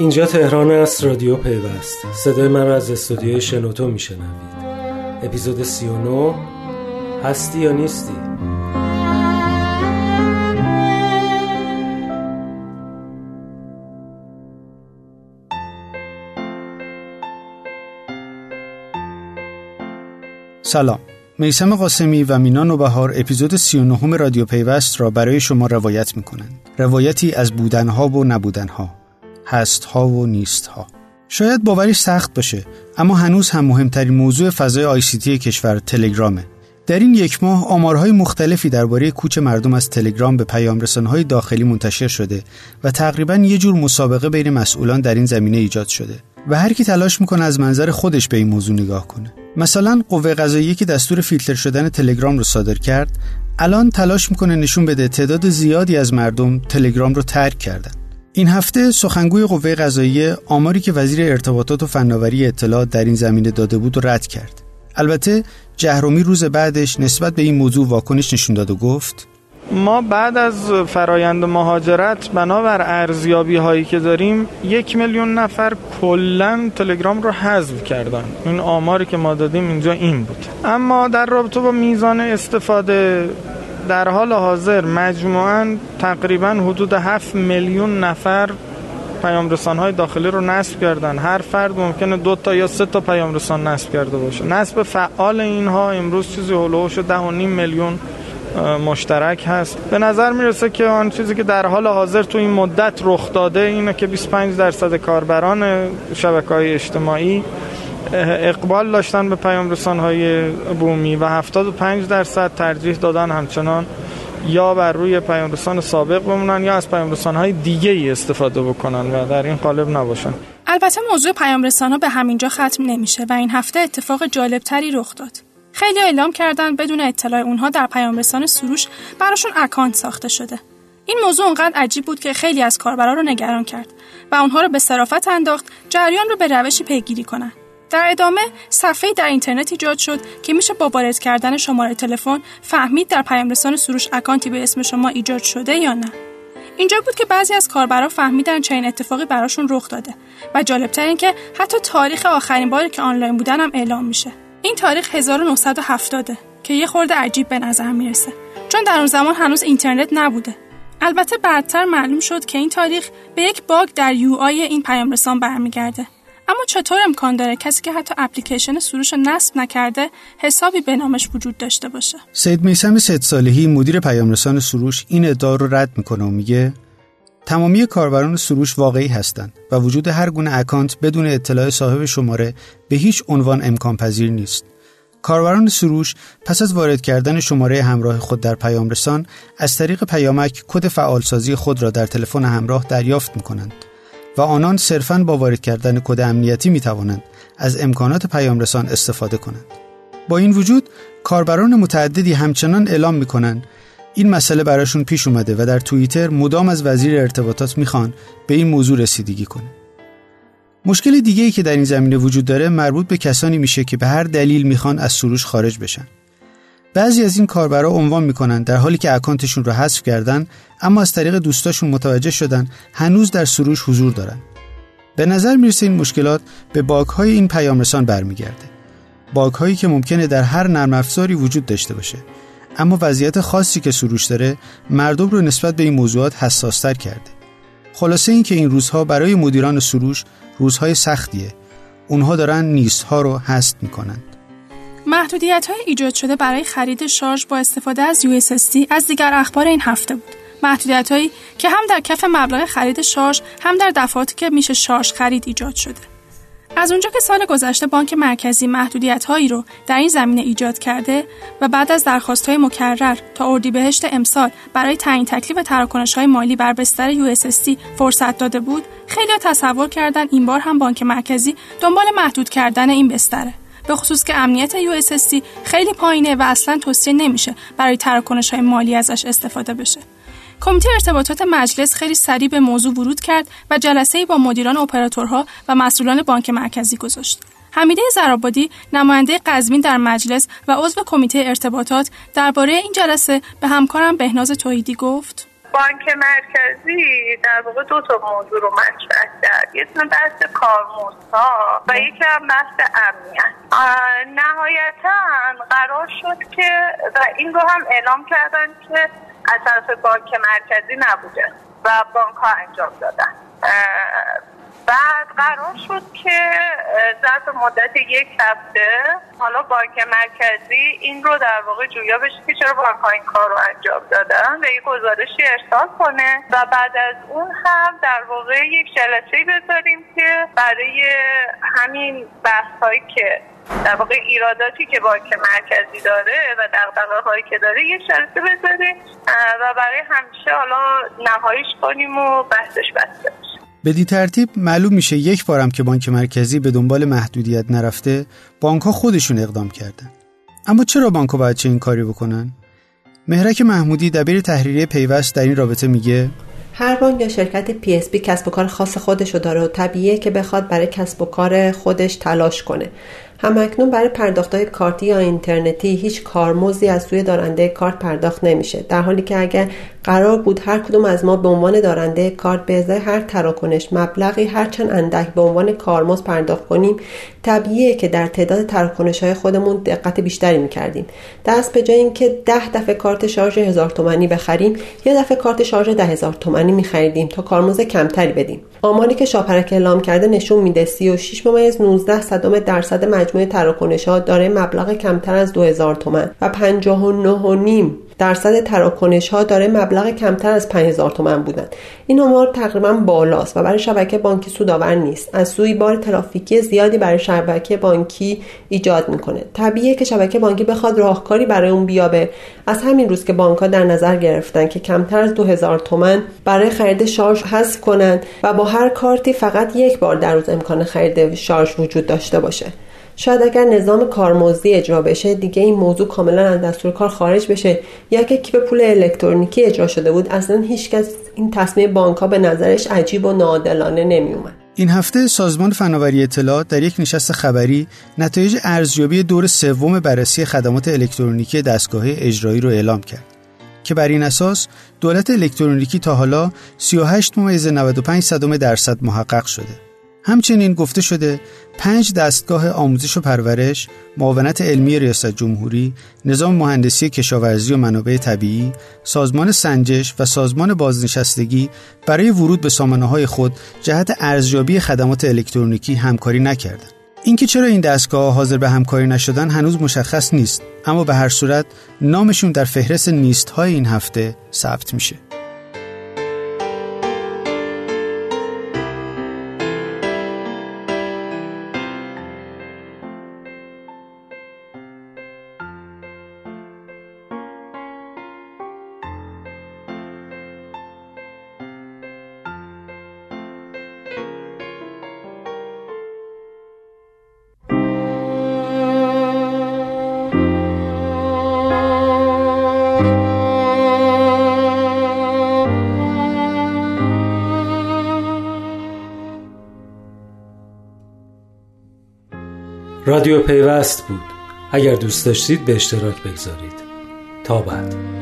اینجا تهران است رادیو پیوست. صدای من را از استودیوی شنوتو میشنوید. اپیزود 39 هستی یا نیستی؟ سلام. میسم قاسمی و مینا نوبهار اپیزود 39 رادیو پیوست را برای شما روایت می کنند. روایتی از بودنها و نبودنها. هستها و نیستها. شاید باوری سخت باشه اما هنوز هم مهمترین موضوع فضای آیسیتی کشور تلگرامه. در این یک ماه آمارهای مختلفی درباره کوچ مردم از تلگرام به پیام رسانهای داخلی منتشر شده و تقریبا یه جور مسابقه بین مسئولان در این زمینه ایجاد شده و هر کی تلاش می‌کنه از منظر خودش به این موضوع نگاه کنه. مثلا قوه قضاییه که دستور فیلتر شدن تلگرام رو صادر کرد الان تلاش می‌کنه نشون بده تعداد زیادی از مردم تلگرام رو ترک کردن. این هفته سخنگوی قوه قضاییه آماری که وزیر ارتباطات و فناوری اطلاعات در این زمینه داده بود و رد کرد. البته جهرومی روز بعدش نسبت به این موضوع واکنش نشون داد و گفت ما بعد از فرایند مهاجرت بنابر ارزیابی هایی که داریم یک میلیون نفر کلا تلگرام رو حذف کردن. این آماری که ما دادیم اینجا این بود. اما در رابطه با میزان استفاده در حال حاضر مجموعا تقریبا حدود 7 میلیون نفر پیام رسان های داخلی رو نصب کردن. هر فرد ممکنه دو تا یا سه تا پیام رسان نصب کرده باشه. نصب فعال اینها امروز چیزی هلوش ده و نیم میلیون مشترک هست. به نظر می‌رسه که آن چیزی که در حال حاضر تو این مدت رخ داده اینه که 25 درصد کاربران شبکه های اجتماعی اقبال داشتن به پیام رسان های بومی و 75 درصد ترجیح دادن همچنان یا بر روی پیام رسان سابق بمونن یا از پیام رسان های دیگه ای استفاده بکنن و در این قالب نباشن. البته موضوع پیام ها به همینجا ختم نمیشه و این هفته اتفاق جالب تری رخ داد. خیلی اعلام کردن بدون اطلاع اونها در پیام رسان سروش براشون اکانت ساخته شده. این موضوع اونقدر عجیب بود که خیلی از کاربرا رو نگران کرد و اونها رو به صرافت انداخت جریان رو به روشی پیگیری کنن. در ادامه صفحه در اینترنت ایجاد شد که میشه با وارد کردن شماره تلفن فهمید در پیام رسان سروش اکانتی به اسم شما ایجاد شده یا نه. اینجا بود که بعضی از کاربرا فهمیدن چه این اتفاقی براشون رخ داده و جالبتر این که حتی تاریخ آخرین باری که آنلاین بودن هم اعلام میشه. این تاریخ 1970 که یه خورده عجیب به نظر می‌رسه. چون در اون زمان هنوز اینترنت نبوده. البته بعدتر معلوم شد که این تاریخ به یک باگ در یو آی این پیام رسان برمیگرده. اما چطور امکان داره کسی که حتی اپلیکیشن سروش رو نصب نکرده حسابی به نامش وجود داشته باشه سید میسم سید صالحی مدیر پیام رسان سروش این ادعا رو رد می‌کنه و میگه تمامی کاربران سروش واقعی هستند و وجود هر گونه اکانت بدون اطلاع صاحب شماره به هیچ عنوان امکان پذیر نیست. کاربران سروش پس از وارد کردن شماره همراه خود در پیام رسان از طریق پیامک کد فعالسازی خود را در تلفن همراه دریافت می کنند و آنان صرفاً با وارد کردن کد امنیتی می توانند از امکانات پیام رسان استفاده کنند. با این وجود کاربران متعددی همچنان اعلام می کنند این مسئله براشون پیش اومده و در توییتر مدام از وزیر ارتباطات می‌خوان به این موضوع رسیدگی کنه. مشکل دیگه ای که در این زمینه وجود داره مربوط به کسانی میشه که به هر دلیل می‌خوان از سروش خارج بشن. بعضی از این کاربرا عنوان می‌کنن در حالی که اکانتشون رو حذف کردن اما از طریق دوستاشون متوجه شدن هنوز در سروش حضور دارن. به نظر می‌رسه این مشکلات به باگ های این پیام رسان برمیگرده. باگ هایی که ممکنه در هر نرم افزاری وجود داشته باشه اما وضعیت خاصی که سروش داره مردم رو نسبت به این موضوعات حساستر کرده خلاصه این که این روزها برای مدیران سروش روزهای سختیه اونها دارن نیستها رو هست می‌کنند محدودیت های ایجاد شده برای خرید شارژ با استفاده از USSD از دیگر اخبار این هفته بود. محدودیت هایی که هم در کف مبلغ خرید شارژ هم در دفعاتی که میشه شارژ خرید ایجاد شده. از اونجا که سال گذشته بانک مرکزی محدودیت هایی رو در این زمینه ایجاد کرده و بعد از درخواست های مکرر تا اردیبهشت امسال برای تعیین تکلیف تراکنش های مالی بر بستر USSD فرصت داده بود خیلی تصور کردن این بار هم بانک مرکزی دنبال محدود کردن این بستره. به خصوص که امنیت USSD خیلی پایینه و اصلا توصیه نمیشه برای تراکنش های مالی ازش استفاده بشه کمیته ارتباطات مجلس خیلی سریع به موضوع ورود کرد و جلسه با مدیران اپراتورها و مسئولان بانک مرکزی گذاشت. حمیده زرابادی نماینده قزوین در مجلس و عضو کمیته ارتباطات درباره این جلسه به همکارم بهناز توحیدی گفت بانک مرکزی در واقع دو تا موضوع رو مطرح کرد. یه بحث کارمزدها و یکی هم بحث امنیت. نهایتا قرار شد که و این رو هم اعلام کردن که از طرف بانک مرکزی نبوده و بانک ها انجام دادن. بعد قرار شد که ظرف مدت یک هفته حالا بانک مرکزی این رو در واقع جویا بشه که چرا بانک این کار رو انجام دادن و یک گزارشی ارسال کنه. و بعد از اون هم در واقع یک جلسه بذاریم که برای همین بحث هایی که در واقع ایراداتی که بانک مرکزی داره و دغدغه هایی که داره یک جلسه بذاریم. و برای همیشه حالا نهاییش کنیم و بحثش پس بدین ترتیب معلوم میشه یک بارم که بانک مرکزی به دنبال محدودیت نرفته بانک ها خودشون اقدام کردن. اما چرا بانک ها باید چنین کاری بکنن؟ مهرک محمودی دبیر تحریریه پیوست در این رابطه میگه هر بانک یا شرکت PSP کسب و کار خاص خودشو داره و طبیعیه که بخواد برای کسب و کار خودش تلاش کنه. هم‌اکنون برای های کارتی یا اینترنتی هیچ کارمزدی از سوی دارنده کارت پرداخت نمیشه. در حالی که اگر قرار بود هر کدوم از ما به عنوان دارنده کارت به ازای هر تراکنش مبلغی هرچند اندک به عنوان کارمزد پرداخت کنیم طبیعیه که در تعداد تراکنش های خودمون دقت بیشتری می‌کردیم. دست به جای اینکه ده دفعه کارت شارژ هزار تومنی بخریم یه دفعه کارت شارژ ده هزار تومنی میخریدیم تا کارمزد کمتری بدیم. آماری که شاپرک اعلام کرده نشون میده 36 ممیز 19 صدم درصد مجموع تراکنش ها دارای مبلغ کمتر از 2000 تومن و 59 درصد تراکنش ها داره مبلغ کمتر از 5000 تومن بودن. این آمار تقریبا بالاست و برای شبکه بانکی سودآور نیست. از سوی بار ترافیکی زیادی برای شبکه بانکی ایجاد می‌کنه. طبیعیه که شبکه بانکی بخواد راهکاری برای اون بیابه. از همین روز که بانک ها در نظر گرفتن که کمتر از 2000 تومن برای خرید شارژ حذف کنند و با هر کارتی فقط یک بار در روز امکان خرید شارژ وجود داشته باشه. شاید اگر نظام کارمزدی اجرا بشه دیگه این موضوع کاملا از دستور کار خارج بشه یا که کیپ پول الکترونیکی اجرا شده بود اصلا هیچکس این تصمیم بانک به نظرش عجیب و ناعادلانه نمی اومد. این هفته سازمان فناوری اطلاعات در یک نشست خبری نتایج ارزیابی دور سوم بررسی خدمات الکترونیکی دستگاه اجرایی رو اعلام کرد که بر این اساس دولت الکترونیکی تا حالا 38 ممیز 95 صدم درصد محقق شده همچنین گفته شده پنج دستگاه آموزش و پرورش، معاونت علمی ریاست جمهوری، نظام مهندسی کشاورزی و منابع طبیعی، سازمان سنجش و سازمان بازنشستگی برای ورود به سامانه های خود جهت ارزیابی خدمات الکترونیکی همکاری نکردند. اینکه چرا این دستگاه حاضر به همکاری نشدن هنوز مشخص نیست اما به هر صورت نامشون در فهرست نیست های این هفته ثبت میشه. رادیو پیوست بود. اگر دوست داشتید به اشتراک بگذارید. تا بعد.